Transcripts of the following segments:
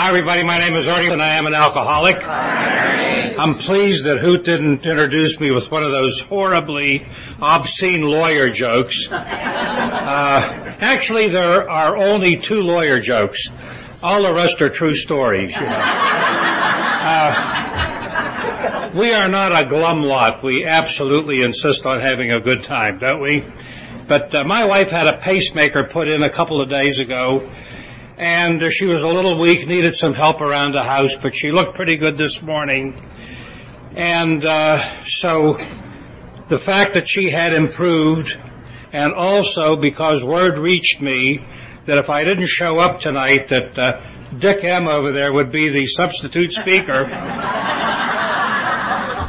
Hi, everybody. My name is Ernie, and I am an alcoholic. I'm pleased that Hoot didn't introduce me with one of those horribly obscene lawyer jokes. Uh, actually, there are only two lawyer jokes. All the rest are true stories. You know. uh, we are not a glum lot. We absolutely insist on having a good time, don't we? But uh, my wife had a pacemaker put in a couple of days ago, and she was a little weak, needed some help around the house, but she looked pretty good this morning. And uh, so the fact that she had improved, and also because word reached me that if I didn't show up tonight, that uh, Dick M over there would be the substitute speaker.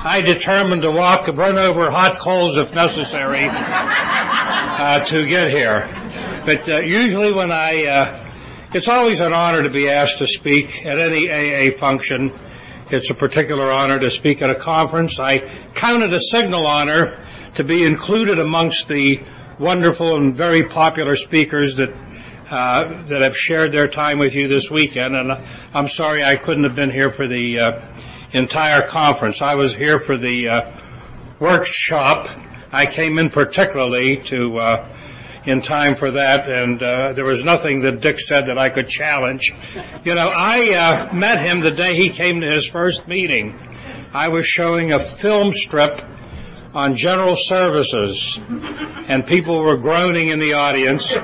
I determined to walk, run over hot coals if necessary, uh, to get here. But uh, usually when I uh, it's always an honor to be asked to speak at any AA function. It's a particular honor to speak at a conference. I count it a signal honor to be included amongst the wonderful and very popular speakers that uh, that have shared their time with you this weekend. And I'm sorry I couldn't have been here for the uh, entire conference. I was here for the uh, workshop. I came in particularly to uh, in time for that, and uh, there was nothing that Dick said that I could challenge. You know, I uh, met him the day he came to his first meeting. I was showing a film strip on general services, and people were groaning in the audience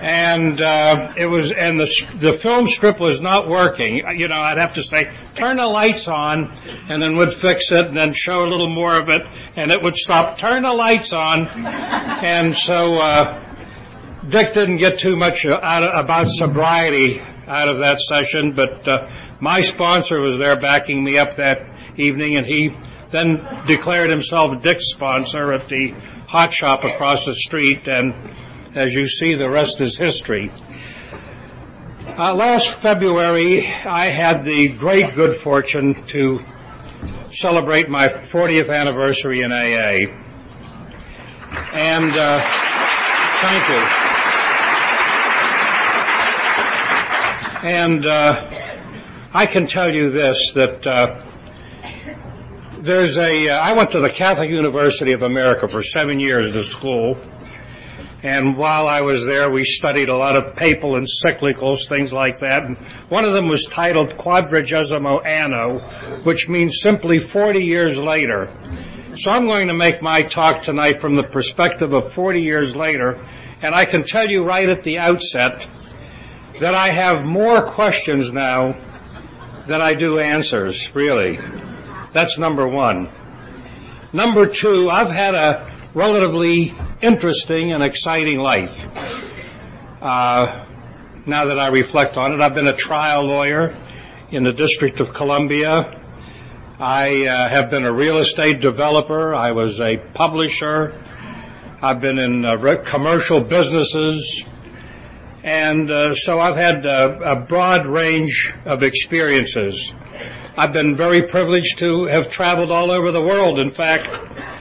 and uh, it was and the the film strip was not working. You know, I'd have to say turn the lights on, and then would fix it, and then show a little more of it, and it would stop. Turn the lights on, and so uh, Dick didn't get too much out of, about sobriety out of that session, but uh, my sponsor was there backing me up that evening, and he then declared himself Dick's sponsor at the hot shop across the street, and as you see, the rest is history. Uh, last February, I had the great good fortune to celebrate my 40th anniversary in AA. And uh, thank you. And uh, I can tell you this that uh, there's a. Uh, I went to the Catholic University of America for seven years to school. And while I was there, we studied a lot of papal encyclicals, things like that. And one of them was titled Quadragesimo Anno, which means simply 40 years later. So I'm going to make my talk tonight from the perspective of 40 years later. And I can tell you right at the outset that I have more questions now than I do answers, really. That's number one. Number two, I've had a relatively interesting and exciting life. Uh, now that I reflect on it, I've been a trial lawyer in the District of Columbia. I uh, have been a real estate developer. I was a publisher. I've been in uh, commercial businesses. And uh, so I've had uh, a broad range of experiences. I've been very privileged to have traveled all over the world. In fact,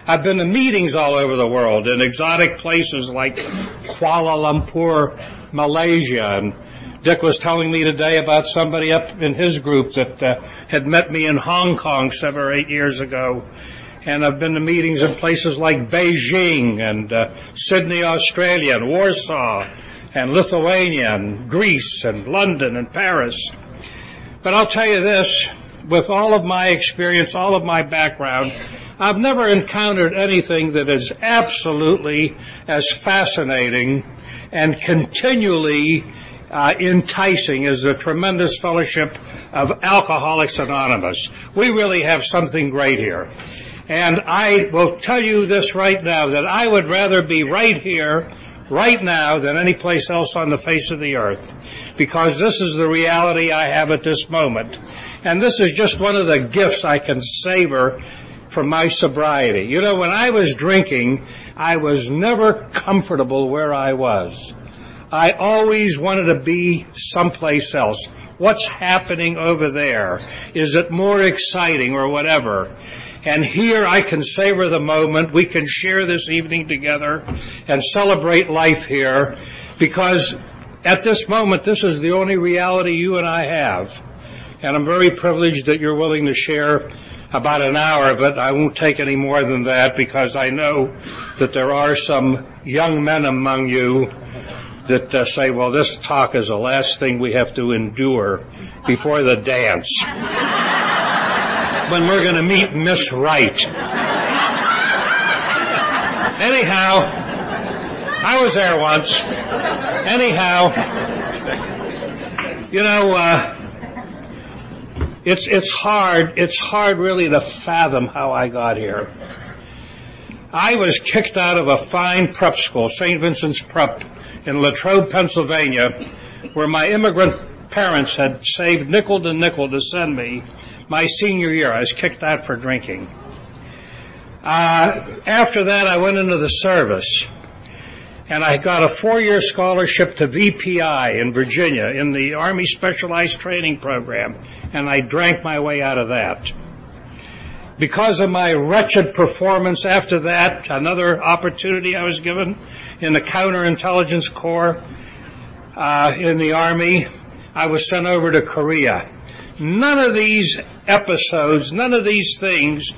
I've been to meetings all over the world in exotic places like Kuala Lumpur, Malaysia, and Dick was telling me today about somebody up in his group that uh, had met me in Hong Kong seven or eight years ago. And I've been to meetings in places like Beijing and uh, Sydney, Australia, and Warsaw, and Lithuania, and Greece, and London, and Paris. But I'll tell you this, with all of my experience, all of my background, I've never encountered anything that is absolutely as fascinating and continually uh, enticing as the tremendous fellowship of Alcoholics Anonymous. We really have something great here. And I will tell you this right now, that I would rather be right here, right now, than any place else on the face of the earth. Because this is the reality I have at this moment. And this is just one of the gifts I can savor from my sobriety. You know, when I was drinking, I was never comfortable where I was. I always wanted to be someplace else. What's happening over there? Is it more exciting or whatever? And here I can savor the moment. We can share this evening together and celebrate life here because at this moment, this is the only reality you and I have. And I'm very privileged that you're willing to share about an hour of it. I won't take any more than that because I know that there are some young men among you that uh, say, well, this talk is the last thing we have to endure before the dance. when we're going to meet Miss Right. Anyhow, I was there once. Anyhow, you know, uh, it's it's hard. It's hard really to fathom how I got here. I was kicked out of a fine prep school, St. Vincent's Prep, in Latrobe, Pennsylvania, where my immigrant parents had saved nickel to nickel to send me. My senior year, I was kicked out for drinking. Uh, after that, I went into the service and I got a four-year scholarship to VPI in Virginia in the Army Specialized Training Program, and I drank my way out of that. Because of my wretched performance after that, another opportunity I was given in the Counterintelligence Corps uh, in the Army, I was sent over to Korea. None of these episodes, none of these things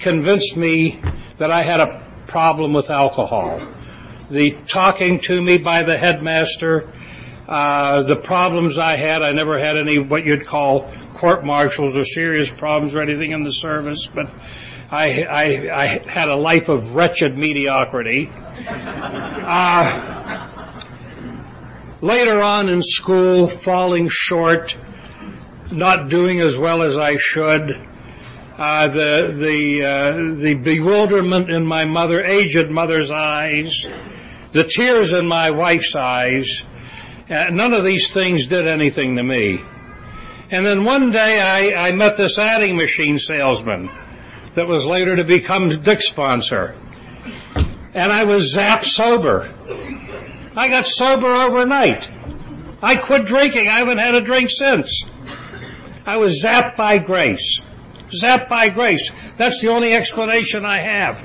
convinced me that I had a problem with alcohol the talking to me by the headmaster, uh, the problems I had. I never had any what you'd call court martials or serious problems or anything in the service, but I, I, I had a life of wretched mediocrity. Uh, later on in school, falling short, not doing as well as I should. Uh, the the uh, the bewilderment in my mother, aged mother's eyes, the tears in my wife's eyes, uh, none of these things did anything to me. And then one day I, I met this adding machine salesman that was later to become Dick's sponsor. And I was zapped sober. I got sober overnight. I quit drinking. I haven't had a drink since. I was zapped by grace. Zapped by grace. That's the only explanation I have.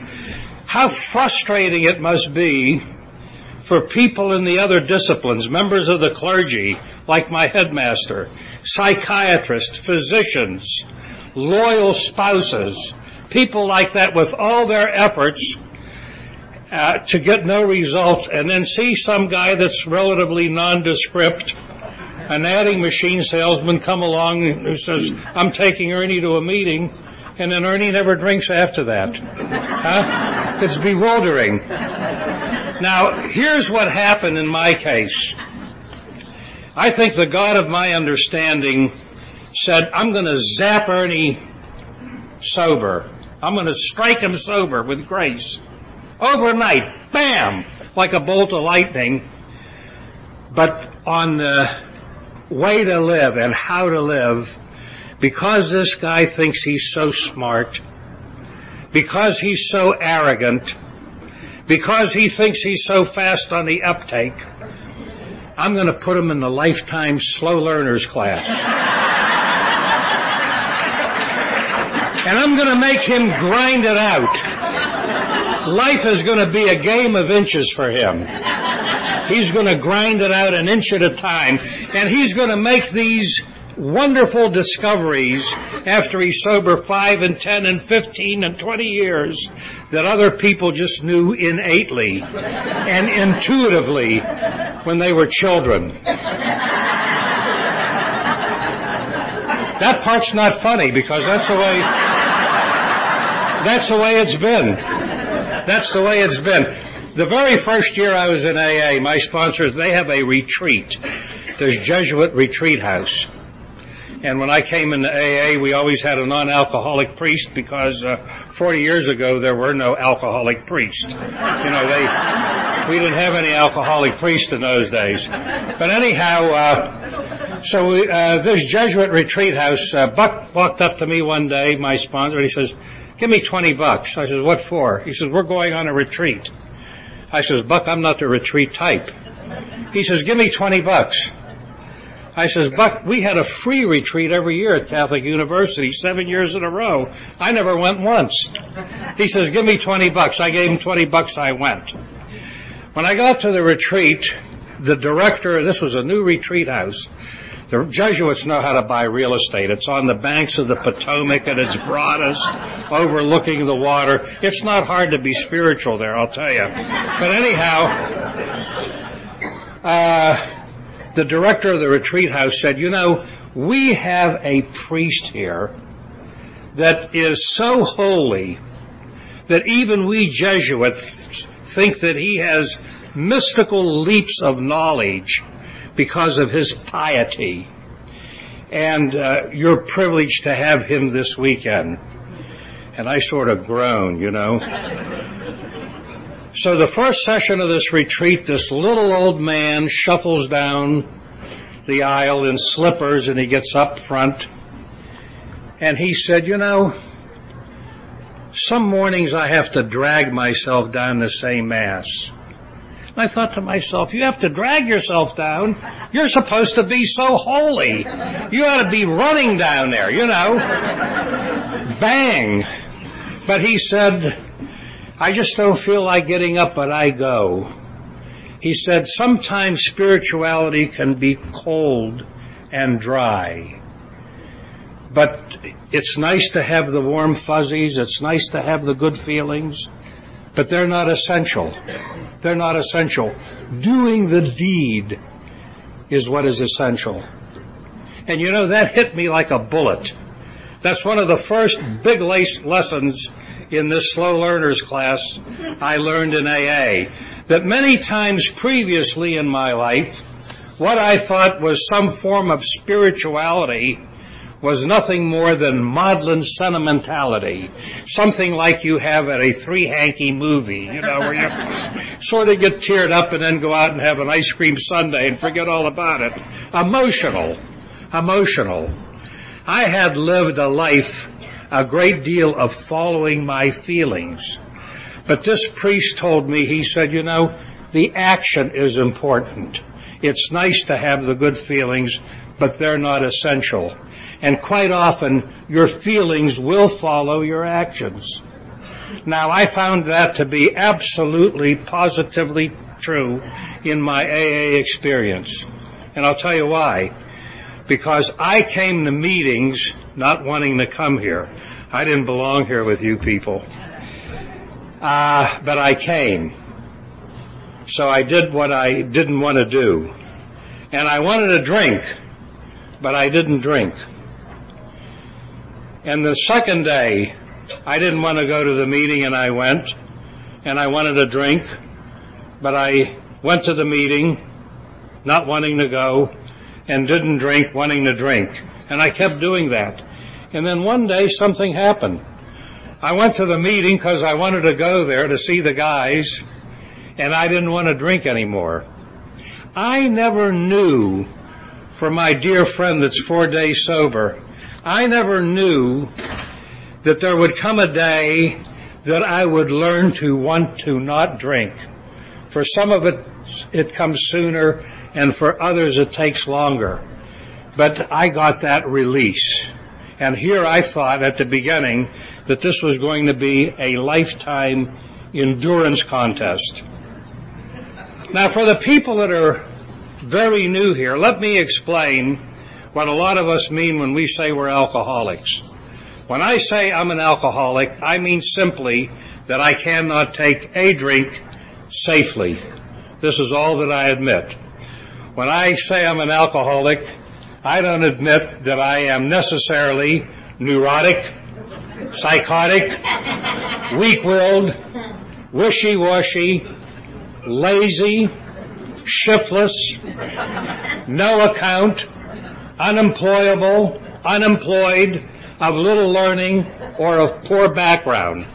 How frustrating it must be for people in the other disciplines, members of the clergy, like my headmaster, psychiatrists, physicians, loyal spouses, people like that with all their efforts uh, to get no results and then see some guy that's relatively nondescript, an adding machine salesman come along who says, I'm taking Ernie to a meeting, and then Ernie never drinks after that. Huh? It's bewildering. Now, here's what happened in my case. I think the God of my understanding said, I'm going to zap Ernie sober. I'm going to strike him sober with grace. Overnight, bam, like a bolt of lightning. But on the way to live and how to live, because this guy thinks he's so smart, because he's so arrogant, because he thinks he's so fast on the uptake, I'm going to put him in the lifetime slow learners class. and I'm going to make him grind it out. Life is going to be a game of inches for him. He's going to grind it out an inch at a time, and he's going to make these wonderful discoveries after he's sober five and ten and fifteen and twenty years that other people just knew innately and intuitively when they were children. That part's not funny because that's the way that's the way it's been. That's the way it's been. The very first year I was in AA, my sponsors, they have a retreat. There's Jesuit Retreat House. And when I came into AA, we always had a non-alcoholic priest because uh, 40 years ago there were no alcoholic priests. You know, they we didn't have any alcoholic priests in those days. But anyhow, uh, so we, uh, this Jesuit retreat house, uh, Buck walked up to me one day, my sponsor, and he says, "Give me 20 bucks." I says, "What for?" He says, "We're going on a retreat." I says, "Buck, I'm not the retreat type." He says, "Give me 20 bucks." I says, Buck, we had a free retreat every year at Catholic University, seven years in a row. I never went once. He says, give me 20 bucks. I gave him 20 bucks. I went. When I got to the retreat, the director, this was a new retreat house. The Jesuits know how to buy real estate. It's on the banks of the Potomac and it's broadest, overlooking the water. It's not hard to be spiritual there, I'll tell you. But anyhow, uh, the director of the retreat house said, you know, we have a priest here that is so holy that even we Jesuits think that he has mystical leaps of knowledge because of his piety. And uh, you're privileged to have him this weekend. And I sort of groan, you know. so the first session of this retreat, this little old man shuffles down the aisle in slippers and he gets up front. And he said, you know, some mornings I have to drag myself down to say Mass. And I thought to myself, you have to drag yourself down. You're supposed to be so holy. You ought to be running down there, you know. Bang. But he said, I just don't feel like getting up, but I go. He said, sometimes spirituality can be cold and dry. But it's nice to have the warm fuzzies. It's nice to have the good feelings. But they're not essential. They're not essential. Doing the deed is what is essential. And you know, that hit me like a bullet. That's one of the first big lessons in this slow learners class I learned in AA. That many times previously in my life, what I thought was some form of spirituality was nothing more than maudlin sentimentality. Something like you have at a three hanky movie, you know, where you sort of get teared up and then go out and have an ice cream sundae and forget all about it. Emotional. Emotional. I had lived a life, a great deal of following my feelings. But this priest told me, he said, you know, the action is important. It's nice to have the good feelings, but they're not essential. And quite often, your feelings will follow your actions. Now, I found that to be absolutely, positively true in my AA experience. And I'll tell you why. Because I came to meetings not wanting to come here. I didn't belong here with you people. Uh, but I came. So I did what I didn't want to do. And I wanted a drink, but I didn't drink. And the second day, I didn't want to go to the meeting and I went. And I wanted a drink, but I went to the meeting not wanting to go and didn't drink wanting to drink. And I kept doing that. And then one day something happened. I went to the meeting because I wanted to go there to see the guys and I didn't want to drink anymore. I never knew for my dear friend that's four days sober I never knew that there would come a day that I would learn to want to not drink. For some of it, it comes sooner, and for others, it takes longer. But I got that release. And here I thought at the beginning that this was going to be a lifetime endurance contest. Now, for the people that are very new here, let me explain what a lot of us mean when we say we're alcoholics. When I say I'm an alcoholic, I mean simply that I cannot take a drink safely. This is all that I admit. When I say I'm an alcoholic, I don't admit that I am necessarily neurotic, psychotic, weak-willed, wishy-washy, lazy, shiftless, no account, unemployable, unemployed, of little learning, or of poor background.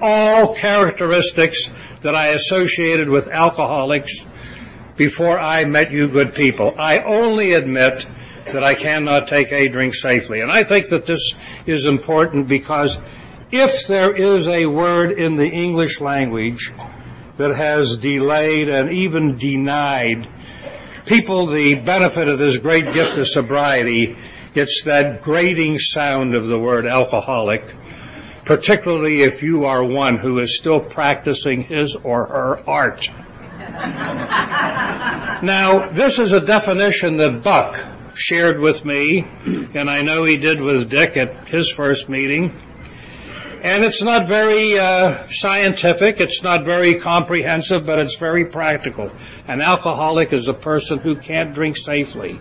All characteristics that I associated with alcoholics before I met you good people. I only admit that I cannot take a drink safely. And I think that this is important because if there is a word in the English language that has delayed and even denied people the benefit of this great gift of sobriety, it's that grating sound of the word alcoholic, particularly if you are one who is still practicing his or her art. Now, this is a definition that Buck shared with me, and I know he did with Dick at his first meeting. And it's not very uh, scientific, it's not very comprehensive, but it's very practical. An alcoholic is a person who can't drink safely.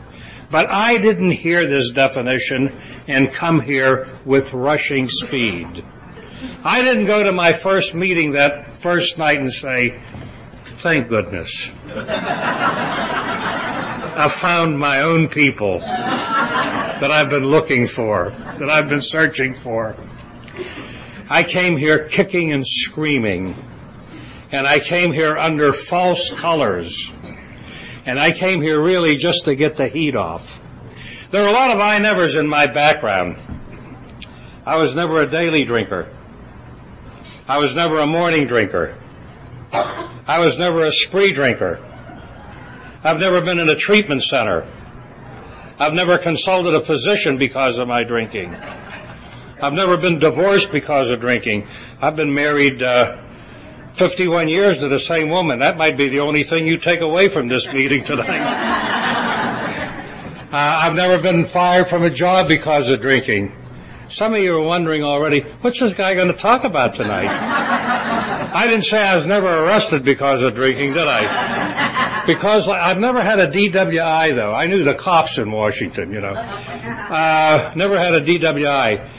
But I didn't hear this definition and come here with rushing speed. I didn't go to my first meeting that first night and say, thank goodness. I found my own people that I've been looking for, that I've been searching for. I came here kicking and screaming. And I came here under false colors. And I came here really just to get the heat off. There are a lot of I nevers in my background. I was never a daily drinker. I was never a morning drinker. I was never a spree drinker. I've never been in a treatment center. I've never consulted a physician because of my drinking. I've never been divorced because of drinking. I've been married uh, 51 years to the same woman. That might be the only thing you take away from this meeting tonight. uh, I've never been fired from a job because of drinking. Some of you are wondering already, what's this guy going to talk about tonight? I didn't say I was never arrested because of drinking, did I? Because I've never had a DWI though. I knew the cops in Washington, you know. Uh, never had a DWI.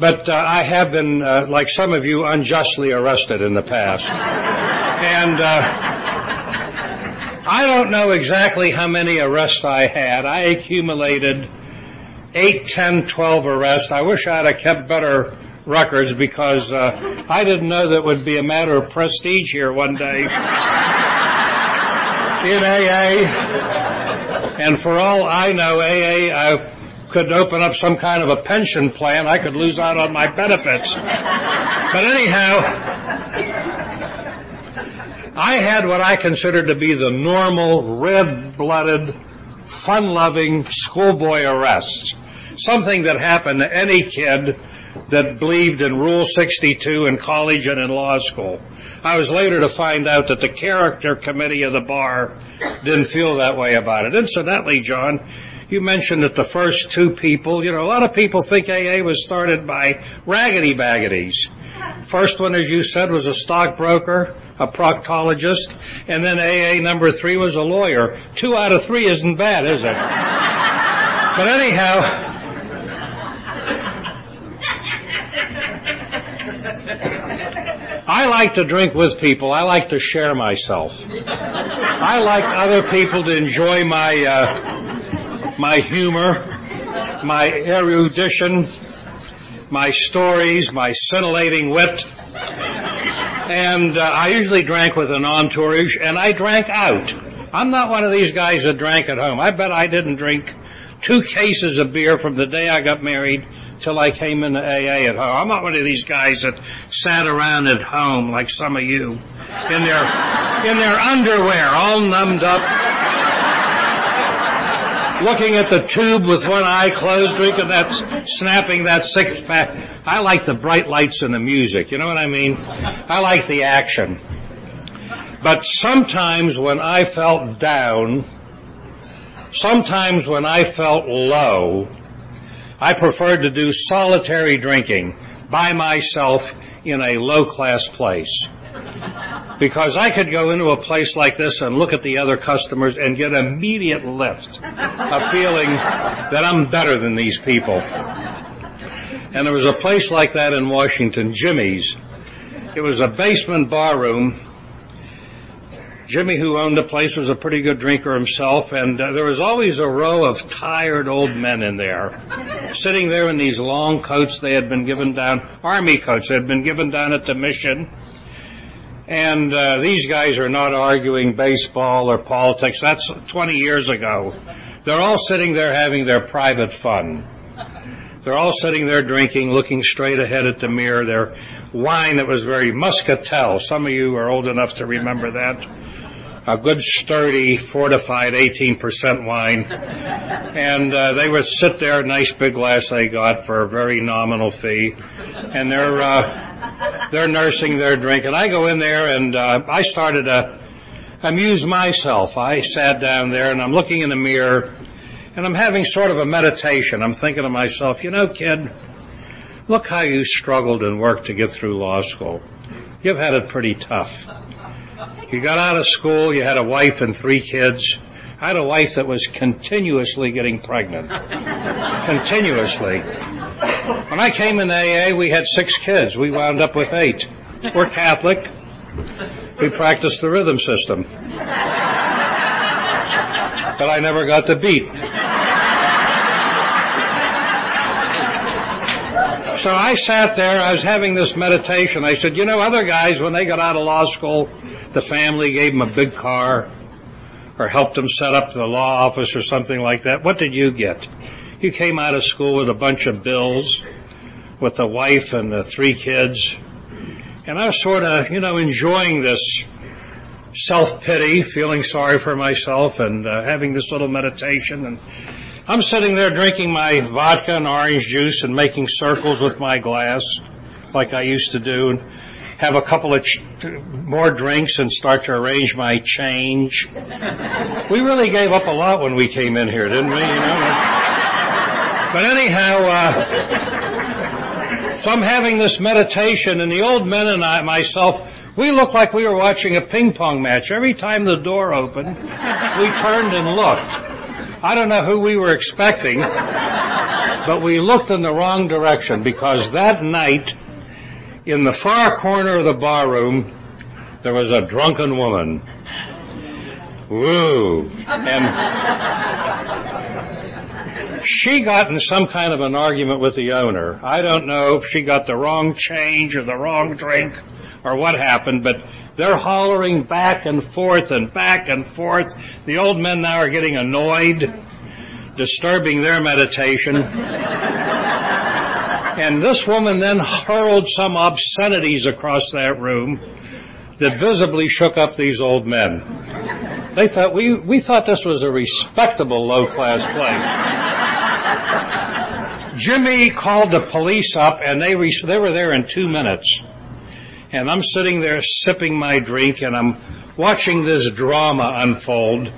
But uh, I have been, uh, like some of you, unjustly arrested in the past. and uh, I don't know exactly how many arrests I had. I accumulated 8, 10, 12 arrests. I wish I'd have kept better records because uh, I didn't know that would be a matter of prestige here one day in AA. And for all I know, AA uh, could open up some kind of a pension plan. I could lose out on my benefits. But anyhow, I had what I considered to be the normal, red-blooded, fun-loving schoolboy arrests. Something that happened to any kid that believed in Rule 62 in college and in law school. I was later to find out that the character committee of the bar didn't feel that way about it. Incidentally, John, you mentioned that the first two people, you know, a lot of people think AA was started by raggedy baggities. First one, as you said, was a stockbroker, a proctologist, and then AA number three was a lawyer. Two out of three isn't bad, is it? but anyhow, I like to drink with people. I like to share myself. I like other people to enjoy my uh, my humor, my erudition, my stories, my scintillating wit. And uh, I usually drank with an entourage, and I drank out. I'm not one of these guys that drank at home. I bet I didn't drink two cases of beer from the day I got married till I came into AA at home. I'm not one of these guys that sat around at home like some of you in their in their underwear, all numbed up, looking at the tube with one eye closed, drinking that, snapping that six pack. I like the bright lights and the music. You know what I mean? I like the action. But sometimes when I felt down, sometimes when I felt low, I preferred to do solitary drinking by myself in a low class place. Because I could go into a place like this and look at the other customers and get an immediate lift, a feeling that I'm better than these people. And there was a place like that in Washington, Jimmy's. It was a basement bar room Jimmy, who owned the place, was a pretty good drinker himself, and uh, there was always a row of tired old men in there, sitting there in these long coats they had been given down, army coats they had been given down at the mission. And uh, these guys are not arguing baseball or politics. That's 20 years ago. They're all sitting there having their private fun. They're all sitting there drinking, looking straight ahead at the mirror. Their wine that was very muscatel. Some of you are old enough to remember that a good sturdy fortified 18% wine. And uh, they would sit there, nice big glass they got for a very nominal fee. And they're, uh, they're nursing their drink. And I go in there and uh, I started to amuse myself. I sat down there and I'm looking in the mirror and I'm having sort of a meditation. I'm thinking to myself, you know, kid, look how you struggled and worked to get through law school. You've had it pretty tough. You got out of school, you had a wife and three kids. I had a wife that was continuously getting pregnant. continuously. When I came in AA, we had six kids. We wound up with eight. We're Catholic. We practiced the rhythm system. But I never got the beat. So I sat there, I was having this meditation. I said, you know, other guys, when they got out of law school, the family gave them a big car or helped them set up the law office or something like that. What did you get? You came out of school with a bunch of bills, with a wife and the three kids. And I was sort of, you know, enjoying this self-pity, feeling sorry for myself and uh, having this little meditation. And I'm sitting there drinking my vodka and orange juice and making circles with my glass like I used to do. And have a couple of ch- more drinks and start to arrange my change. We really gave up a lot when we came in here, didn't we? You know? But anyhow, uh, so I'm having this meditation, and the old men and I, myself, we looked like we were watching a ping pong match. Every time the door opened, we turned and looked. I don't know who we were expecting, but we looked in the wrong direction because that night in the far corner of the barroom, there was a drunken woman. Woo! And she got in some kind of an argument with the owner. I don't know if she got the wrong change or the wrong drink or what happened, but they're hollering back and forth and back and forth. The old men now are getting annoyed, disturbing their meditation. And this woman then hurled some obscenities across that room that visibly shook up these old men. They thought we, we thought this was a respectable low class place. Jimmy called the police up and they, re- they were there in two minutes. And I'm sitting there sipping my drink and I'm watching this drama unfold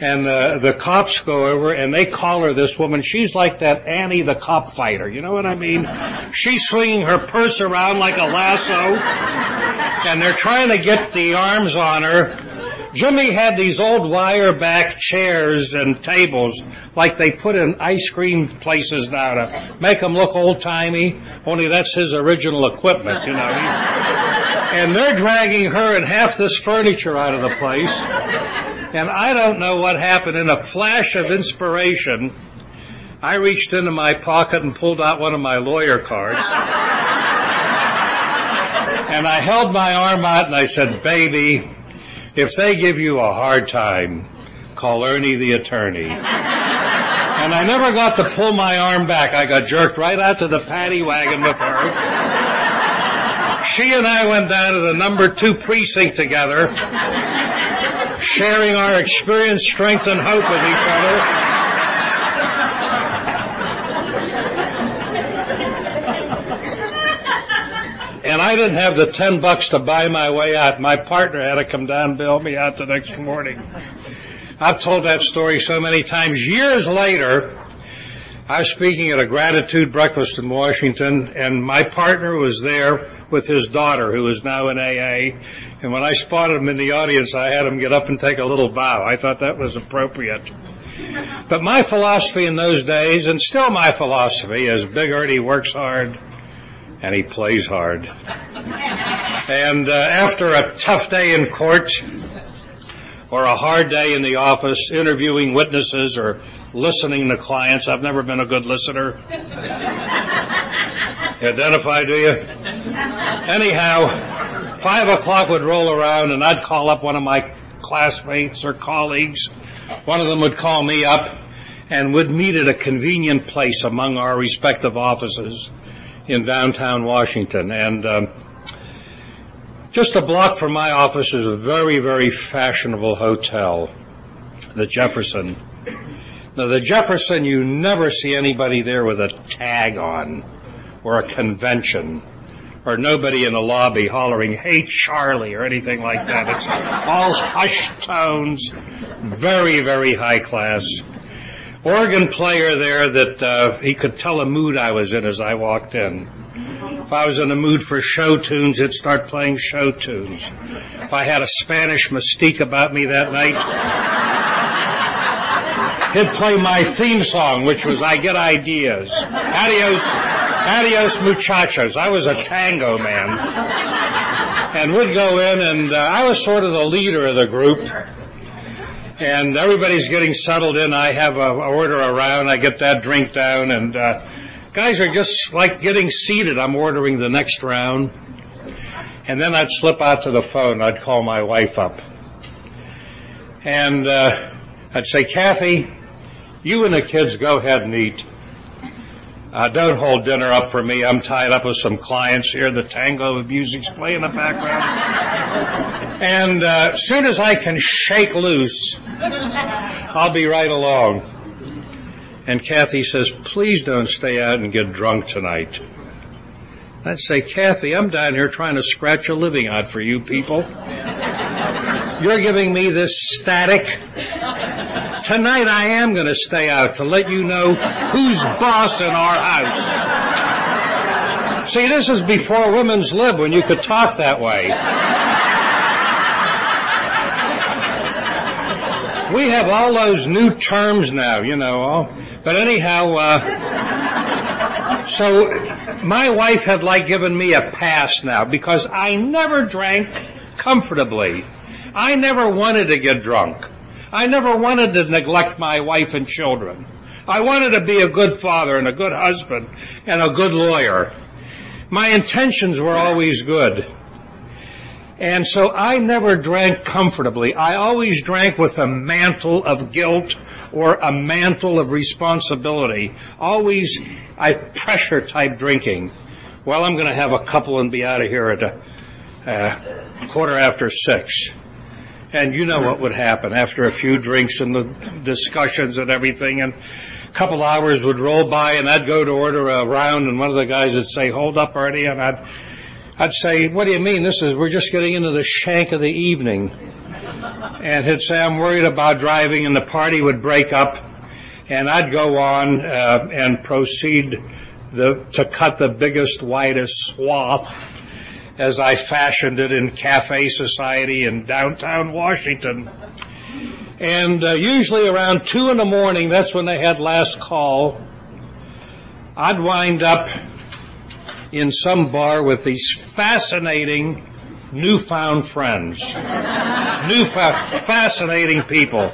and the, the cops go over and they call her this woman. She's like that Annie the cop fighter. You know what I mean? She's swinging her purse around like a lasso and they're trying to get the arms on her. Jimmy had these old wire back chairs and tables like they put in ice cream places now to make them look old timey. Only that's his original equipment, you know. and they're dragging her and half this furniture out of the place. And I don't know what happened. In a flash of inspiration, I reached into my pocket and pulled out one of my lawyer cards. and I held my arm out and I said, baby, if they give you a hard time, call Ernie the attorney. And I never got to pull my arm back. I got jerked right out to the paddy wagon with her. She and I went down to the number two precinct together sharing our experience, strength, and hope with each other. I didn't have the ten bucks to buy my way out. My partner had to come down and bail me out the next morning. I've told that story so many times. Years later, I was speaking at a gratitude breakfast in Washington, and my partner was there with his daughter, who is now in AA, and when I spotted him in the audience, I had him get up and take a little bow. I thought that was appropriate. But my philosophy in those days, and still my philosophy, is Big Ernie works hard and he plays hard. And uh, after a tough day in court, or a hard day in the office, interviewing witnesses or listening to clients, I've never been a good listener. Identify, do you? Anyhow, five o'clock would roll around and I'd call up one of my classmates or colleagues. One of them would call me up and would meet at a convenient place among our respective offices in downtown Washington. And um, just a block from my office is a very, very fashionable hotel, the Jefferson. Now, the Jefferson, you never see anybody there with a tag on or a convention or nobody in the lobby hollering, hey Charlie, or anything like that. It's all hushed tones, very, very high class. Organ player there that uh, he could tell a mood I was in as I walked in. If I was in the mood for show tunes, he'd start playing show tunes. If I had a Spanish mystique about me that night, he'd play my theme song, which was I Get Ideas. Adios, adios muchachos. I was a tango man. And we'd go in and uh, I was sort of the leader of the group. And everybody's getting settled in. I have a order around. I get that drink down and, uh, guys are just like getting seated. I'm ordering the next round. And then I'd slip out to the phone. I'd call my wife up. And, uh, I'd say, Kathy, you and the kids go ahead and eat. Uh, don't hold dinner up for me. I'm tied up with some clients here. The tango of music's playing in the background. and uh, as soon as I can shake loose, I'll be right along. And Kathy says, please don't stay out and get drunk tonight. I'd say, Kathy, I'm down here trying to scratch a living out for you people. You're giving me this static. Tonight I am going to stay out to let you know who's boss in our house. See, this is before women's lib when you could talk that way. We have all those new terms now, you know. But anyhow, uh, so my wife had like given me a pass now because I never drank comfortably. I never wanted to get drunk. I never wanted to neglect my wife and children. I wanted to be a good father and a good husband and a good lawyer. My intentions were always good. And so I never drank comfortably. I always drank with a mantle of guilt or a mantle of responsibility. Always I pressure type drinking. Well, I'm going to have a couple and be out of here at a uh, quarter after six. And you know what would happen after a few drinks and the discussions and everything and a couple hours would roll by and I'd go to order a round and one of the guys would say, hold up Artie and I'd I'd say, what do you mean? This is, we're just getting into the shank of the evening. And he'd say, I'm worried about driving and the party would break up and I'd go on, uh, and proceed the, to cut the biggest, widest swath as I fashioned it in Cafe Society in downtown Washington. And uh, usually around two in the morning, that's when they had last call, I'd wind up in some bar with these fascinating newfound friends. newfound, fascinating people.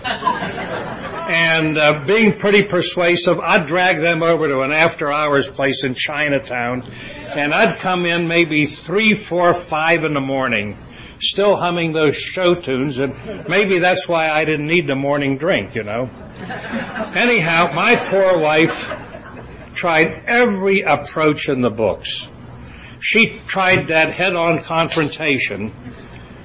And uh, being pretty persuasive, I'd drag them over to an after hours place in Chinatown, and I'd come in maybe three, four, five in the morning, still humming those show tunes, and maybe that's why I didn't need the morning drink, you know. Anyhow, my poor wife tried every approach in the books. She tried that head-on confrontation,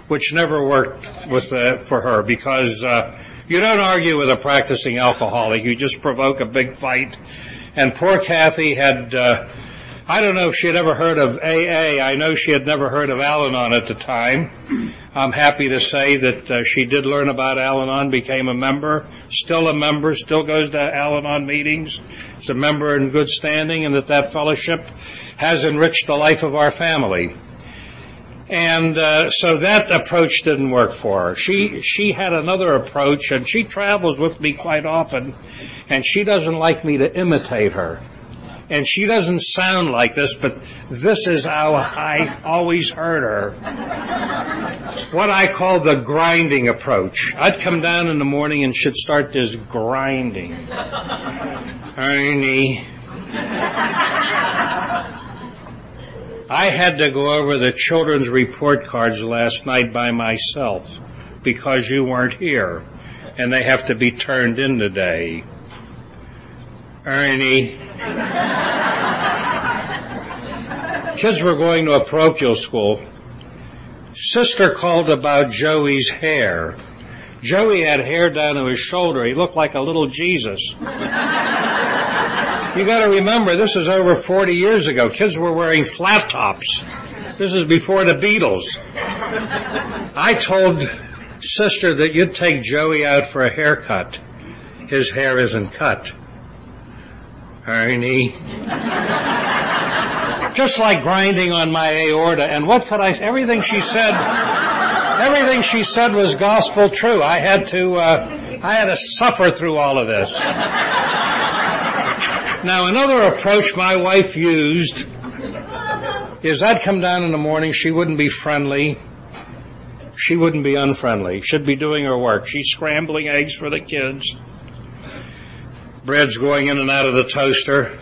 which never worked with uh, for her because uh, you don't argue with a practicing alcoholic; you just provoke a big fight. And poor Kathy had. Uh, I don't know if she had ever heard of AA. I know she had never heard of Al-Anon at the time. I'm happy to say that uh, she did learn about Al-Anon, became a member, still a member, still goes to Al-Anon meetings. Is a member in good standing, and that that fellowship has enriched the life of our family. And uh, so that approach didn't work for her. She she had another approach, and she travels with me quite often, and she doesn't like me to imitate her and she doesn't sound like this, but this is how I always heard her. What I call the grinding approach. I'd come down in the morning and she'd start this grinding. Ernie. I had to go over the children's report cards last night by myself because you weren't here and they have to be turned in today. Ernie. Kids were going to a parochial school. Sister called about Joey's hair. Joey had hair down to his shoulder. He looked like a little Jesus. You gotta remember, this is over 40 years ago. Kids were wearing flat tops. This is before the Beatles. I told sister that you'd take Joey out for a haircut. His hair isn't cut. Ernie. Just like grinding on my aorta. And what could I, everything she said, everything she said was gospel true. I had to, uh, I had to suffer through all of this. Now another approach my wife used is I'd come down in the morning, she wouldn't be friendly. She wouldn't be unfriendly. She'd be doing her work. She's scrambling eggs for the kids. Bread's going in and out of the toaster.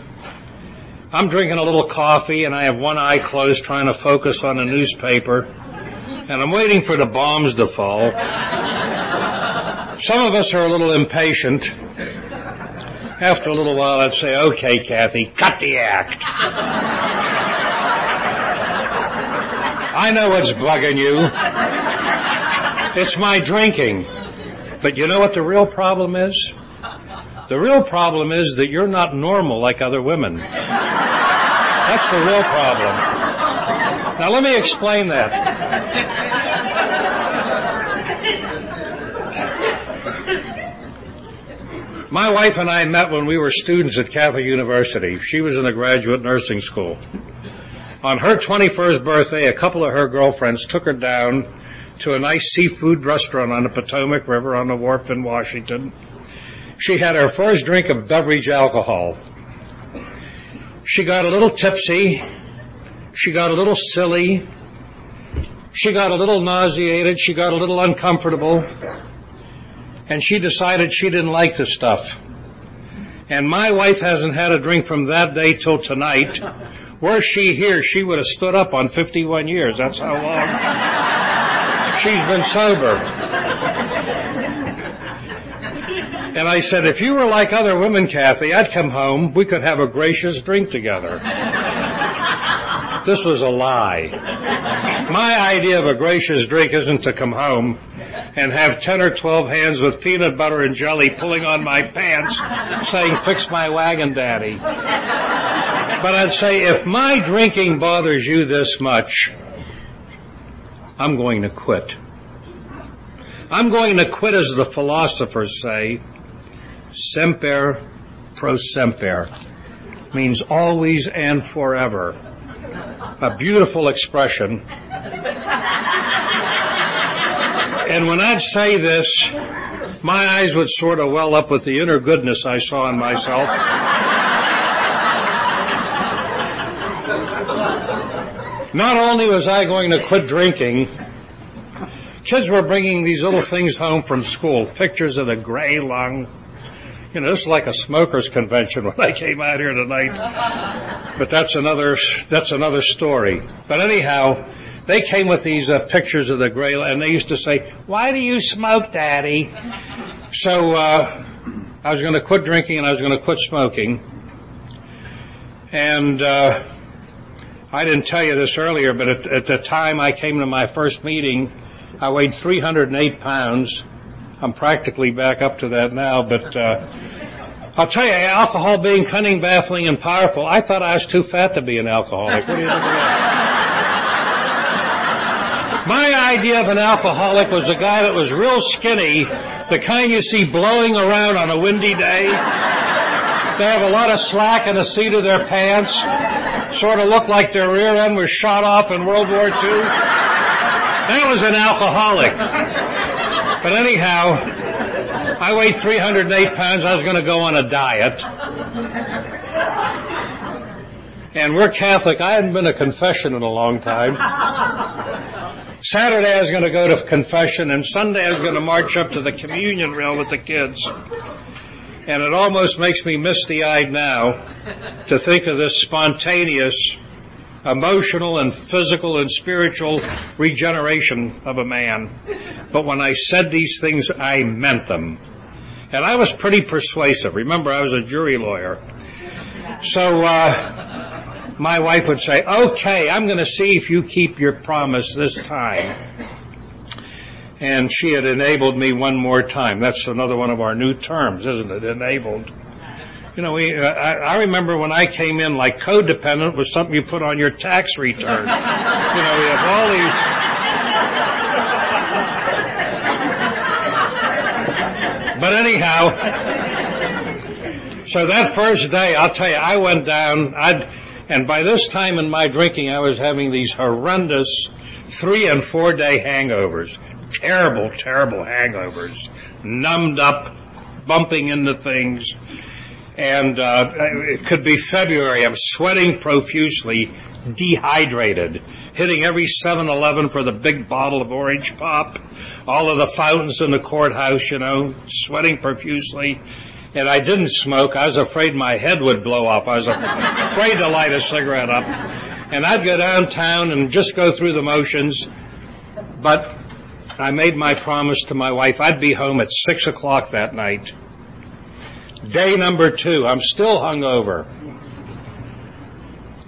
I'm drinking a little coffee and I have one eye closed trying to focus on the newspaper. And I'm waiting for the bombs to fall. Some of us are a little impatient. After a little while, I'd say, okay, Kathy, cut the act. I know what's bugging you. It's my drinking. But you know what the real problem is? The real problem is that you're not normal like other women. That's the real problem. Now let me explain that. My wife and I met when we were students at Catholic University. She was in a graduate nursing school. On her 21st birthday, a couple of her girlfriends took her down to a nice seafood restaurant on the Potomac River on the wharf in Washington. She had her first drink of beverage alcohol. She got a little tipsy. She got a little silly. She got a little nauseated. She got a little uncomfortable. And she decided she didn't like the stuff. And my wife hasn't had a drink from that day till tonight. Were she here, she would have stood up on 51 years. That's how long she's been sober. And I said, if you were like other women, Kathy, I'd come home, we could have a gracious drink together. This was a lie. My idea of a gracious drink isn't to come home and have 10 or 12 hands with peanut butter and jelly pulling on my pants saying, fix my wagon, daddy. But I'd say, if my drinking bothers you this much, I'm going to quit. I'm going to quit as the philosophers say, semper pro semper means always and forever. A beautiful expression. And when I'd say this, my eyes would sort of well up with the inner goodness I saw in myself. Not only was I going to quit drinking, kids were bringing these little things home from school, pictures of the gray lung. You know, this is like a smokers convention when I came out here tonight. But that's another, that's another story. But anyhow, they came with these uh, pictures of the gray, and they used to say, why do you smoke, daddy? So, uh, I was going to quit drinking and I was going to quit smoking. And, uh, I didn't tell you this earlier, but at, at the time I came to my first meeting, I weighed 308 pounds. I'm practically back up to that now, but uh, I'll tell you, alcohol being cunning, baffling, and powerful, I thought I was too fat to be an alcoholic. What do you think? My idea of an alcoholic was a guy that was real skinny, the kind you see blowing around on a windy day. They have a lot of slack in the seat of their pants sort of looked like their rear end was shot off in World War II. That was an alcoholic. But anyhow, I weighed 308 pounds. I was going to go on a diet. And we're Catholic. I hadn't been to confession in a long time. Saturday I was going to go to confession and Sunday I was going to march up to the communion rail with the kids. And it almost makes me misty eyed now to think of this spontaneous emotional and physical and spiritual regeneration of a man. But when I said these things, I meant them. And I was pretty persuasive. Remember, I was a jury lawyer. So, uh, my wife would say, okay, I'm going to see if you keep your promise this time. And she had enabled me one more time. That's another one of our new terms, isn't it? Enabled. You know, we, uh, I, I remember when I came in, like codependent was something you put on your tax return. you know, we have all these. But anyhow, so that first day, I'll tell you, I went down, I'd, and by this time in my drinking, I was having these horrendous three and four day hangovers. Terrible, terrible hangovers. Numbed up, bumping into things. And uh, it could be February. I'm sweating profusely, dehydrated, hitting every 7-Eleven for the big bottle of orange pop, all of the fountains in the courthouse, you know, sweating profusely. And I didn't smoke. I was afraid my head would blow off. I was afraid to light a cigarette up. And I'd go downtown and just go through the motions. But I made my promise to my wife I'd be home at six o'clock that night. Day number two, I'm still hungover.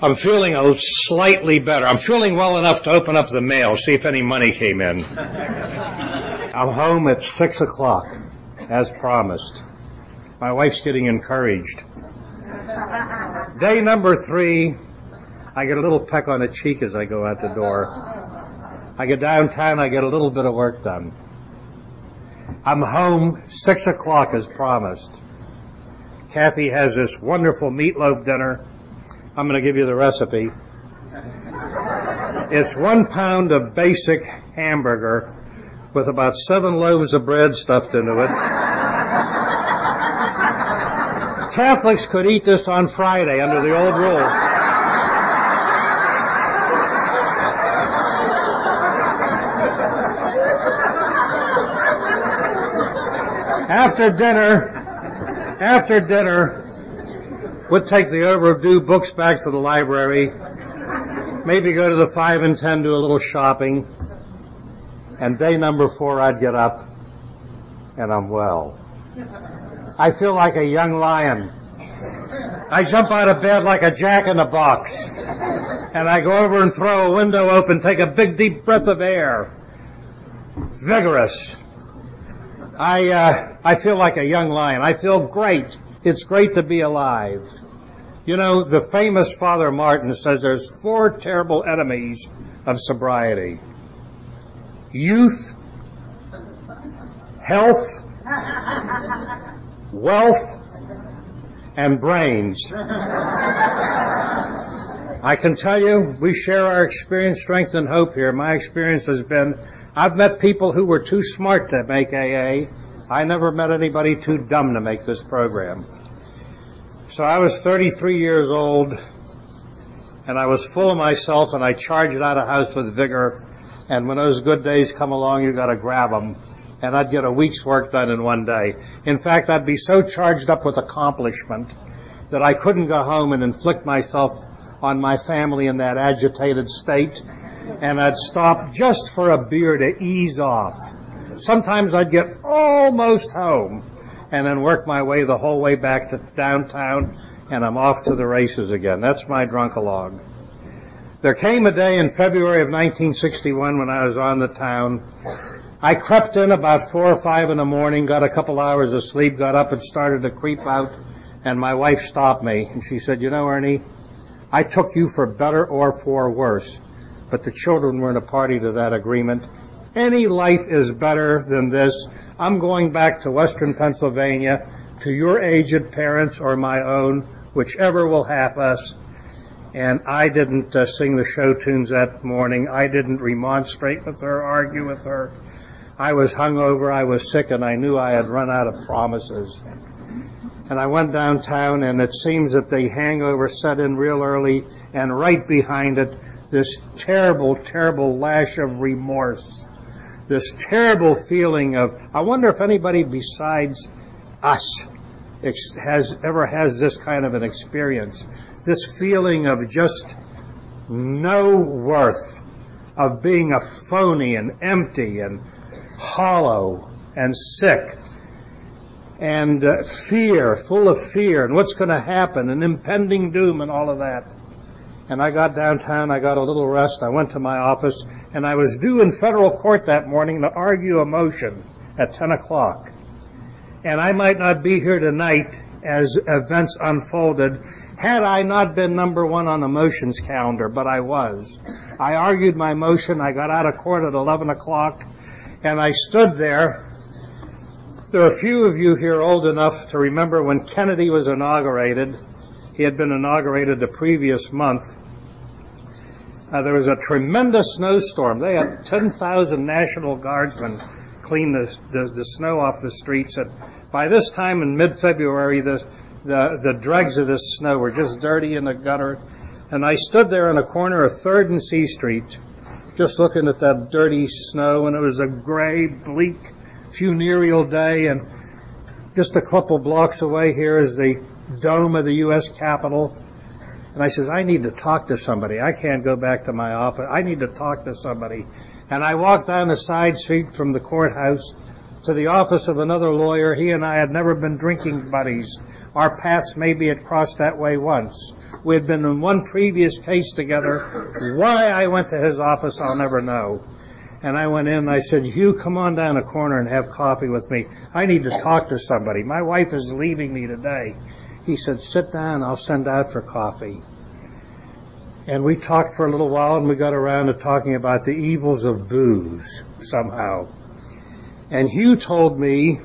I'm feeling a slightly better. I'm feeling well enough to open up the mail, see if any money came in. I'm home at six o'clock, as promised. My wife's getting encouraged. Day number three, I get a little peck on the cheek as I go out the door. I get downtown, I get a little bit of work done. I'm home six o'clock as promised. Kathy has this wonderful meatloaf dinner. I'm going to give you the recipe. It's one pound of basic hamburger with about seven loaves of bread stuffed into it. Catholics could eat this on Friday under the old rules. After dinner, after dinner, we'd take the overdue books back to the library, maybe go to the five and ten, do a little shopping, and day number four I'd get up and I'm well. I feel like a young lion. I jump out of bed like a jack in the box. And I go over and throw a window open, take a big deep breath of air. Vigorous. I, uh, I feel like a young lion. I feel great. It's great to be alive. You know, the famous Father Martin says there's four terrible enemies of sobriety. Youth, health, wealth, and brains. I can tell you, we share our experience, strength, and hope here. My experience has been, I've met people who were too smart to make AA. I never met anybody too dumb to make this program. So I was 33 years old, and I was full of myself, and I charged out of house with vigor. And when those good days come along, you got to grab them and I'd get a week's work done in one day. In fact, I'd be so charged up with accomplishment that I couldn't go home and inflict myself on my family in that agitated state, and I'd stop just for a beer to ease off. Sometimes I'd get almost home and then work my way the whole way back to downtown and I'm off to the races again. That's my drunkalog. There came a day in February of 1961 when I was on the town I crept in about four or five in the morning, got a couple hours of sleep, got up and started to creep out, and my wife stopped me and she said, you know, Ernie, I took you for better or for worse, but the children weren't a party to that agreement. Any life is better than this. I'm going back to western Pennsylvania to your aged parents or my own, whichever will have us. And I didn't uh, sing the show tunes that morning. I didn't remonstrate with her, argue with her. I was hungover, I was sick, and I knew I had run out of promises. And I went downtown, and it seems that the hangover set in real early, and right behind it, this terrible, terrible lash of remorse. This terrible feeling of, I wonder if anybody besides us has ever has this kind of an experience. This feeling of just no worth, of being a phony and empty and hollow and sick and uh, fear, full of fear, and what's going to happen, and impending doom, and all of that. And I got downtown, I got a little rest, I went to my office, and I was due in federal court that morning to argue a motion at 10 o'clock. And I might not be here tonight as events unfolded had I not been number one on the motions calendar, but I was. I argued my motion. I got out of court at 11 o'clock and I stood there. There are a few of you here old enough to remember when Kennedy was inaugurated. He had been inaugurated the previous month. Uh, there was a tremendous snowstorm. They had 10,000 National Guardsmen clean the, the, the, snow off the streets. And by this time in mid-February, the, the, the dregs of this snow were just dirty in the gutter. And I stood there in a corner of 3rd and C Street, just looking at that dirty snow, and it was a gray, bleak, funereal day. And just a couple blocks away here is the dome of the U.S. Capitol. And I says, I need to talk to somebody. I can't go back to my office. I need to talk to somebody. And I walked down the side street from the courthouse to the office of another lawyer. He and I had never been drinking buddies. Our paths maybe had crossed that way once. We had been in one previous case together. Why I went to his office, I'll never know. And I went in and I said, Hugh, come on down the corner and have coffee with me. I need to talk to somebody. My wife is leaving me today. He said, sit down, I'll send out for coffee. And we talked for a little while and we got around to talking about the evils of booze somehow. And Hugh told me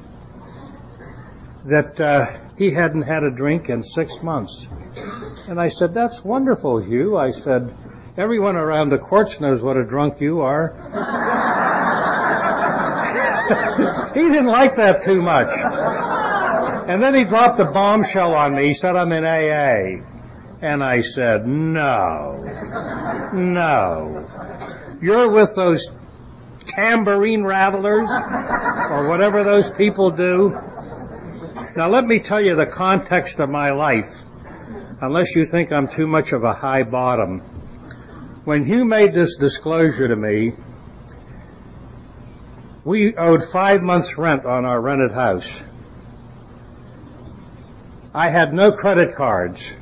that uh, he hadn't had a drink in six months. And I said, that's wonderful, Hugh. I said, everyone around the courts knows what a drunk you are. he didn't like that too much. And then he dropped a bombshell on me. He said, I'm in AA. And I said, no, no. You're with those tambourine rattlers or whatever those people do. Now let me tell you the context of my life, unless you think I'm too much of a high bottom. When Hugh made this disclosure to me, we owed five months rent on our rented house. I had no credit cards.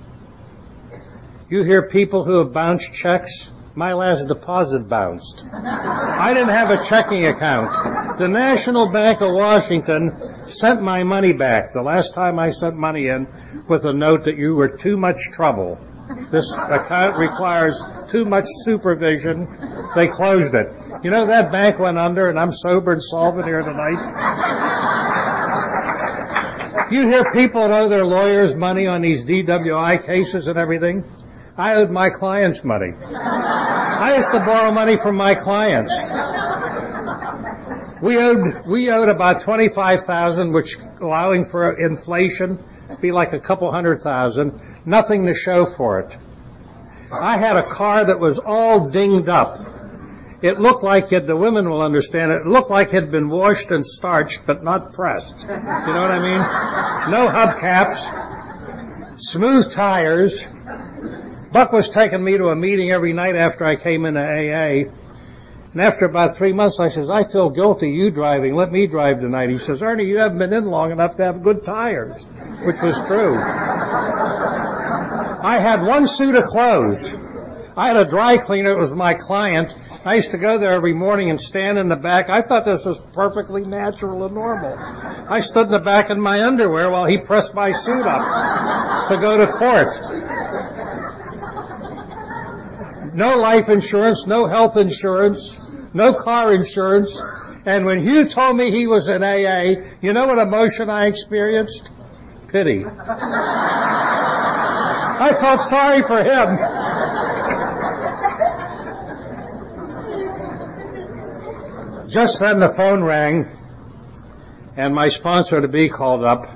You hear people who have bounced checks? My last deposit bounced. I didn't have a checking account. The National Bank of Washington sent my money back the last time I sent money in with a note that you were too much trouble. This account requires too much supervision. They closed it. You know, that bank went under and I'm sober and solvent here tonight. You hear people owe their lawyers money on these DWI cases and everything. I owed my clients money. I used to borrow money from my clients. We owed we owed about twenty five thousand, which allowing for inflation, be like a couple hundred thousand. Nothing to show for it. I had a car that was all dinged up. It looked like it, the women will understand it, it looked like it had been washed and starched, but not pressed. You know what I mean? No hubcaps, smooth tires. Buck was taking me to a meeting every night after I came into AA. And after about three months, I says, I feel guilty you driving. Let me drive tonight. He says, Ernie, you haven't been in long enough to have good tires, which was true. I had one suit of clothes. I had a dry cleaner. It was my client. I used to go there every morning and stand in the back. I thought this was perfectly natural and normal. I stood in the back in my underwear while he pressed my suit up to go to court. No life insurance, no health insurance, no car insurance. And when Hugh told me he was in AA, you know what emotion I experienced? Pity. I felt sorry for him. Just then the phone rang, and my sponsor to be called up,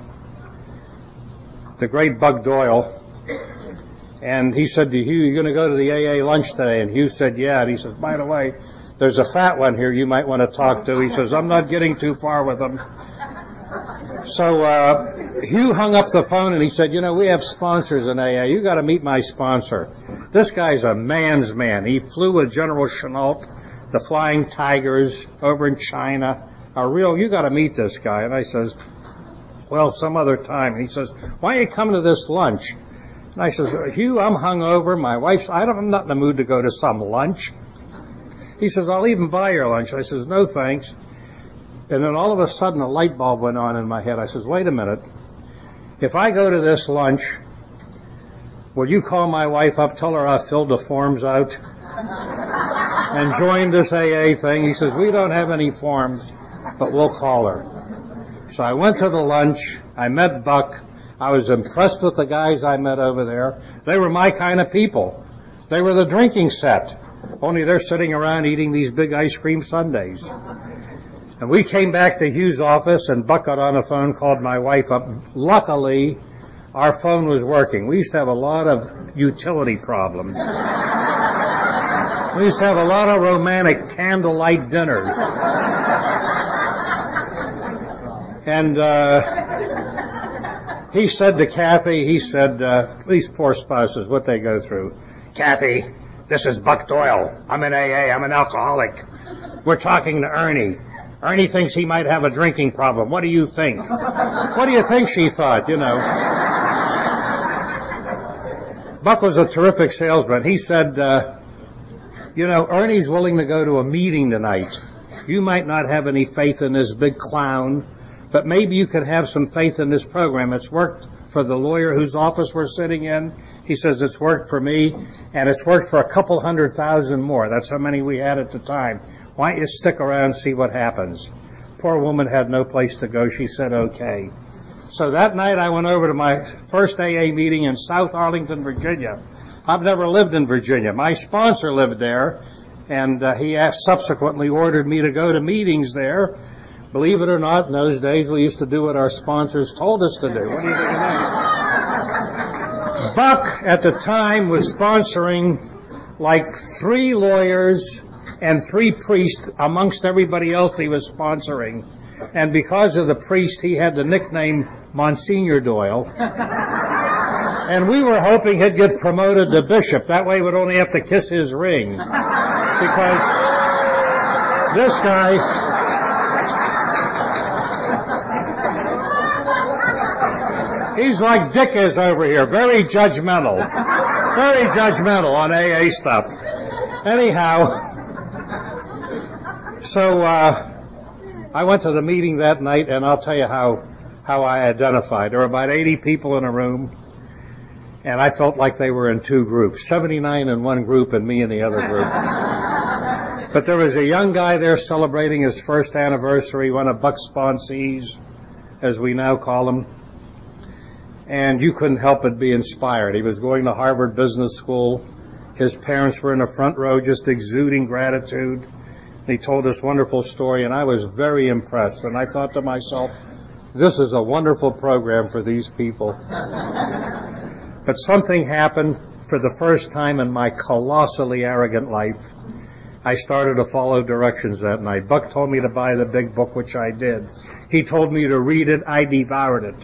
the great Buck Doyle, and he said to Hugh, "You're going to go to the AA lunch today?" And Hugh said, "Yeah." And he says, "By the way, there's a fat one here you might want to talk to." He says, "I'm not getting too far with him." So uh, Hugh hung up the phone and he said, "You know, we have sponsors in AA. You got to meet my sponsor. This guy's a man's man. He flew with General Chennault." the Flying Tigers over in China are real. You got to meet this guy. And I says, well, some other time. And he says, why are you coming to this lunch? And I says, Hugh, I'm hungover. My wife's, I don't, I'm not in the mood to go to some lunch. He says, I'll even buy your lunch. I says, no thanks. And then all of a sudden a light bulb went on in my head. I says, wait a minute. if I go to this lunch, will you call my wife up, tell her I filled the forms out and joined this AA thing? He says, we don't have any forms, but we'll call her. So I went to the lunch. I met Buck. I was impressed with the guys I met over there. They were my kind of people. They were the drinking set. Only they're sitting around eating these big ice cream sundaes. And we came back to Hugh's office and Buck got on the phone, called my wife up. Luckily, our phone was working. We used to have a lot of utility problems. We used to have a lot of romantic candlelight dinners. And uh, he said to Kathy, he said, uh, these poor spouses, what they go through. Kathy, this is Buck Doyle. I'm an AA. I'm an alcoholic. We're talking to Ernie. Ernie thinks he might have a drinking problem. What do you think? What do you think she thought, you know? Buck was a terrific salesman. He said, uh, you know, Ernie's willing to go to a meeting tonight. You might not have any faith in this big clown, but maybe you could have some faith in this program. It's worked for the lawyer whose office we're sitting in. He says it's worked for me, and it's worked for a couple hundred thousand more. That's how many we had at the time. Why don't you stick around and see what happens? Poor woman had no place to go. She said okay. So that night I went over to my first AA meeting in South Arlington, Virginia. I've never lived in Virginia. My sponsor lived there, and uh, he subsequently ordered me to go to meetings there. Believe it or not, in those days we used to do what our sponsors told us to do. What do you think of that? Buck at the time was sponsoring like three lawyers and three priests amongst everybody else he was sponsoring. And because of the priest, he had the nickname Monsignor Doyle. and we were hoping he'd get promoted to bishop. That way we'd only have to kiss his ring. Because this guy, he's like Dick is over here, very judgmental. Very judgmental on AA stuff. Anyhow, so uh, I went to the meeting that night, and I'll tell you how how I identified. There were about 80 people in a room, and I felt like they were in two groups: 79 in one group, and me in the other group. but there was a young guy there celebrating his first anniversary, one of Buck's sponsees, as we now call him. And you couldn't help but be inspired. He was going to Harvard Business School. His parents were in the front row just exuding gratitude. He told this wonderful story, and I was very impressed. And I thought to myself, this is a wonderful program for these people. but something happened for the first time in my colossally arrogant life. I started to follow directions that night. Buck told me to buy the big book, which I did. He told me to read it. I devoured it.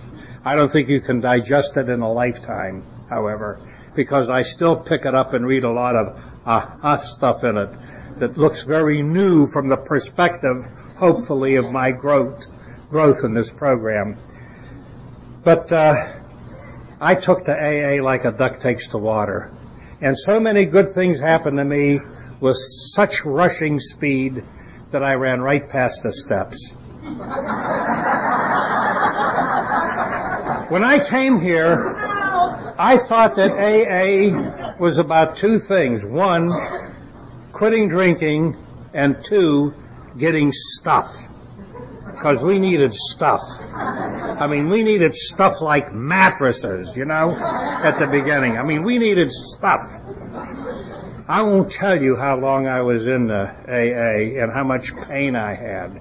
I don't think you can digest it in a lifetime, however, because I still pick it up and read a lot of ah uh, uh, stuff in it that looks very new from the perspective, hopefully, of my growth growth in this program. But uh, I took to AA like a duck takes to water, and so many good things happened to me with such rushing speed that I ran right past the steps. When I came here, I thought that AA was about two things. One, quitting drinking, and two, getting stuff. Because we needed stuff. I mean, we needed stuff like mattresses, you know, at the beginning. I mean, we needed stuff. I won't tell you how long I was in the AA and how much pain I had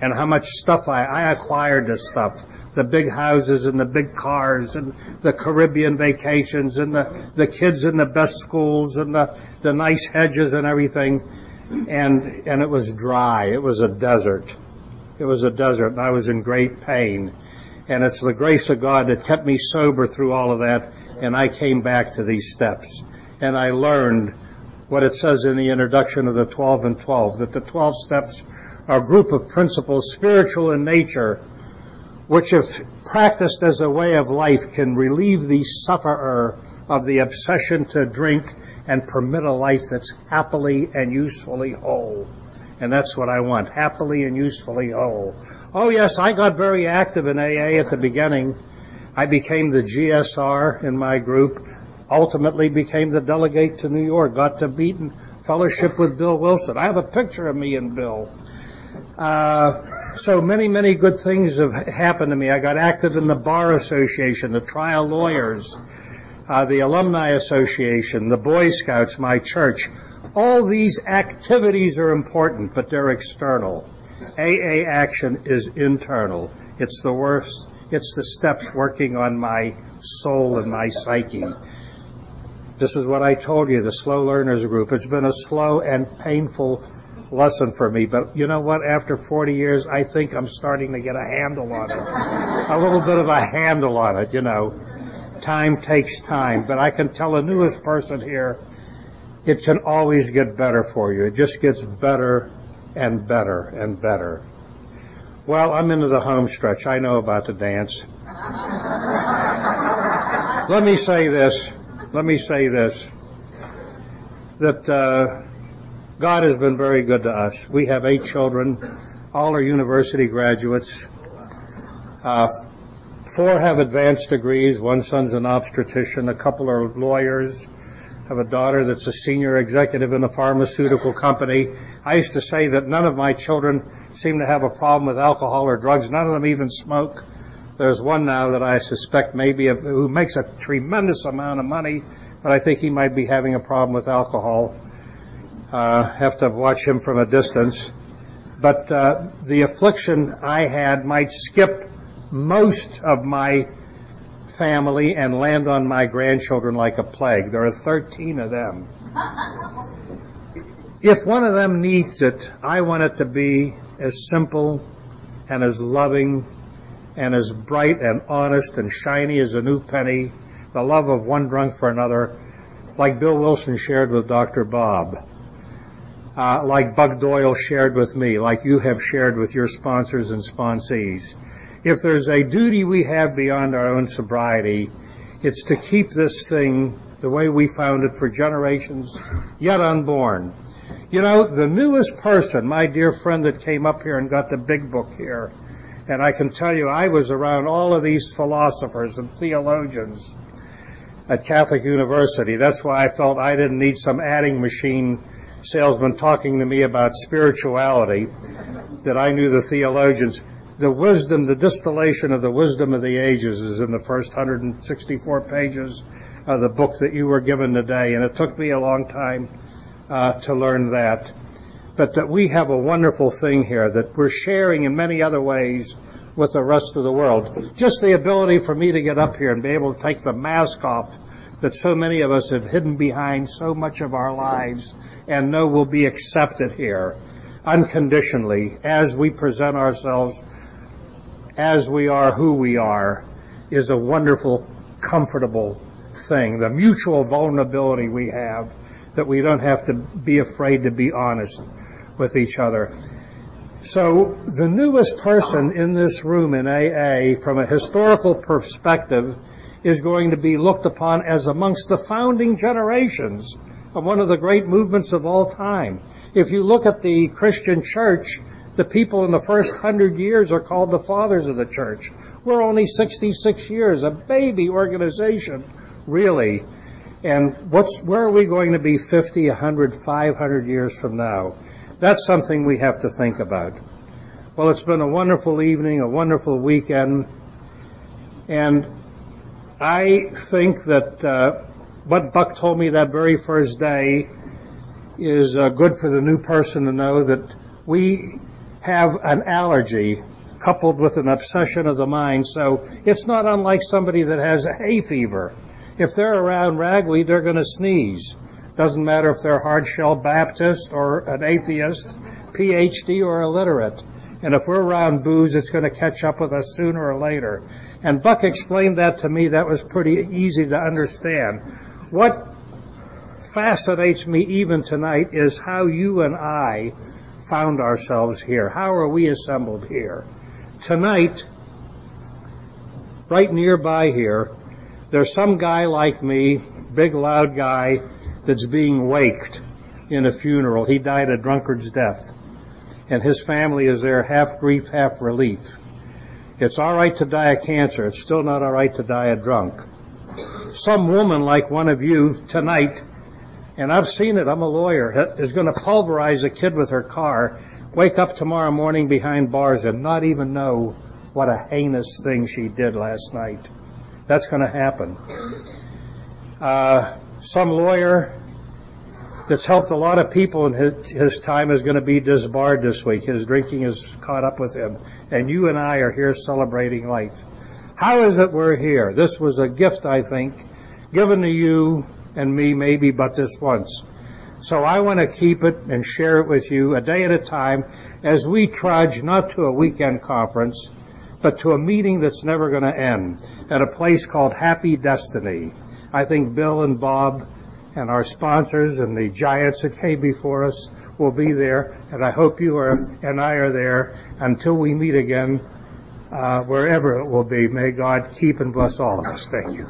and how much stuff I, I acquired this stuff the big houses and the big cars and the Caribbean vacations and the, the kids in the best schools and the, the nice hedges and everything. And, and it was dry. It was a desert. It was a desert and I was in great pain. And it's the grace of God that kept me sober through all of that. And I came back to these steps and I learned what it says in the introduction of the 12 and 12, that the 12 steps a group of principles, spiritual in nature, which if practiced as a way of life can relieve the sufferer of the obsession to drink and permit a life that's happily and usefully whole. And that's what I want, happily and usefully whole. Oh yes, I got very active in AA at the beginning. I became the GSR in my group, ultimately became the delegate to New York, got to and fellowship with Bill Wilson. I have a picture of me and Bill. Uh, so many, many good things have happened to me. I got active in the Bar Association, the trial lawyers, uh, the Alumni Association, the Boy Scouts, my church. All these activities are important, but they're external. AA action is internal. It's the worst. It's the steps working on my soul and my psyche. This is what I told you, the slow learners group. It's been a slow and painful lesson for me, but you know what? After 40 years, I think I'm starting to get a handle on it. a little bit of a handle on it, you know. Time takes time, but I can tell the newest person here, it can always get better for you. It just gets better and better and better. Well, I'm into the home stretch. I know about the dance. Let me say this. Let me say this. That uh, God has been very good to us. We have eight children. All are university graduates. Uh, four have advanced degrees. One son's an obstetrician. A couple are lawyers have a daughter that's a senior executive in a pharmaceutical company. I used to say that none of my children seem to have a problem with alcohol or drugs. None of them even smoke. There's one now that I suspect maybe who makes a tremendous amount of money, but I think he might be having a problem with alcohol. Uh, have to watch him from a distance. But uh, the affliction I had might skip most of my family and land on my grandchildren like a plague. There are 13 of them. If one of them needs it, I want it to be as simple and as loving and as bright and honest and shiny as a new penny, the love of one drunk for another, like Bill Wilson shared with Dr. Bob, uh, like Buck Doyle shared with me, like you have shared with your sponsors and sponsees if there's a duty we have beyond our own sobriety, it's to keep this thing the way we found it for generations yet unborn. You know, the newest person, my dear friend that came up here and got the big book here, and I can tell you I was around all of these philosophers and theologians at Catholic University. That's why I felt I didn't need some adding machine salesman talking to me about spirituality, that I knew the theologians the wisdom, the distillation of the wisdom of the ages is in the first 164 pages of the book that you were given today. And it took me a long time uh, to learn that. But that we have a wonderful thing here that we're sharing in many other ways with the rest of the world. Just the ability for me to get up here and be able to take the mask off that so many of us have hidden behind so much of our lives and know will be accepted here unconditionally as we present ourselves as we are who we are is a wonderful, comfortable thing. The mutual vulnerability we have that we don't have to be afraid to be honest with each other. So the newest person in this room in AA from a historical perspective is going to be looked upon as amongst the founding generations of one of the great movements of all time. If you look at the Christian church, the people in the first hundred years are called the fathers of the church. We're only 66 years, a baby organization, really. And what's, where are we going to be 50, 100, 500 years from now? That's something we have to think about. Well, it's been a wonderful evening, a wonderful weekend, and I think that uh, what Buck told me that very first day is uh, good for the new person to know that we have an allergy coupled with an obsession of the mind. So it's not unlike somebody that has a hay fever. If they're around ragweed, they're going to sneeze. Doesn't matter if they're hard-shell Baptist or an atheist, PhD or illiterate. And if we're around booze, it's going to catch up with us sooner or later. And Buck explained that to me. That was pretty easy to understand. What fascinates me even tonight is how you and I found ourselves here? How are we assembled here? Tonight, right nearby here, there's some guy like me, big loud guy, that's being waked in a funeral. He died a drunkard's death. And his family is there, half grief, half relief. It's all right to die of cancer. It's still not all right to die a drunk. Some woman like one of you tonight, and I've seen it, I'm a lawyer, is going to pulverize a kid with her car, wake up tomorrow morning behind bars and not even know what a heinous thing she did last night. That's going to happen. Uh, some lawyer that's helped a lot of people in his, his time is going to be disbarred this week. His drinking has caught up with him. And you and I are here celebrating life. How is it we're here? This was a gift, I think, given to you and me maybe but this once. So I want to keep it and share it with you a day at a time as we trudge not to a weekend conference, but to a meeting that's never going to end at a place called Happy Destiny. I think Bill and Bob and our sponsors and the giants that came before us will be there, and I hope you are and I are there until we meet again, uh, wherever it will be. May God keep and bless all of us. Thank you.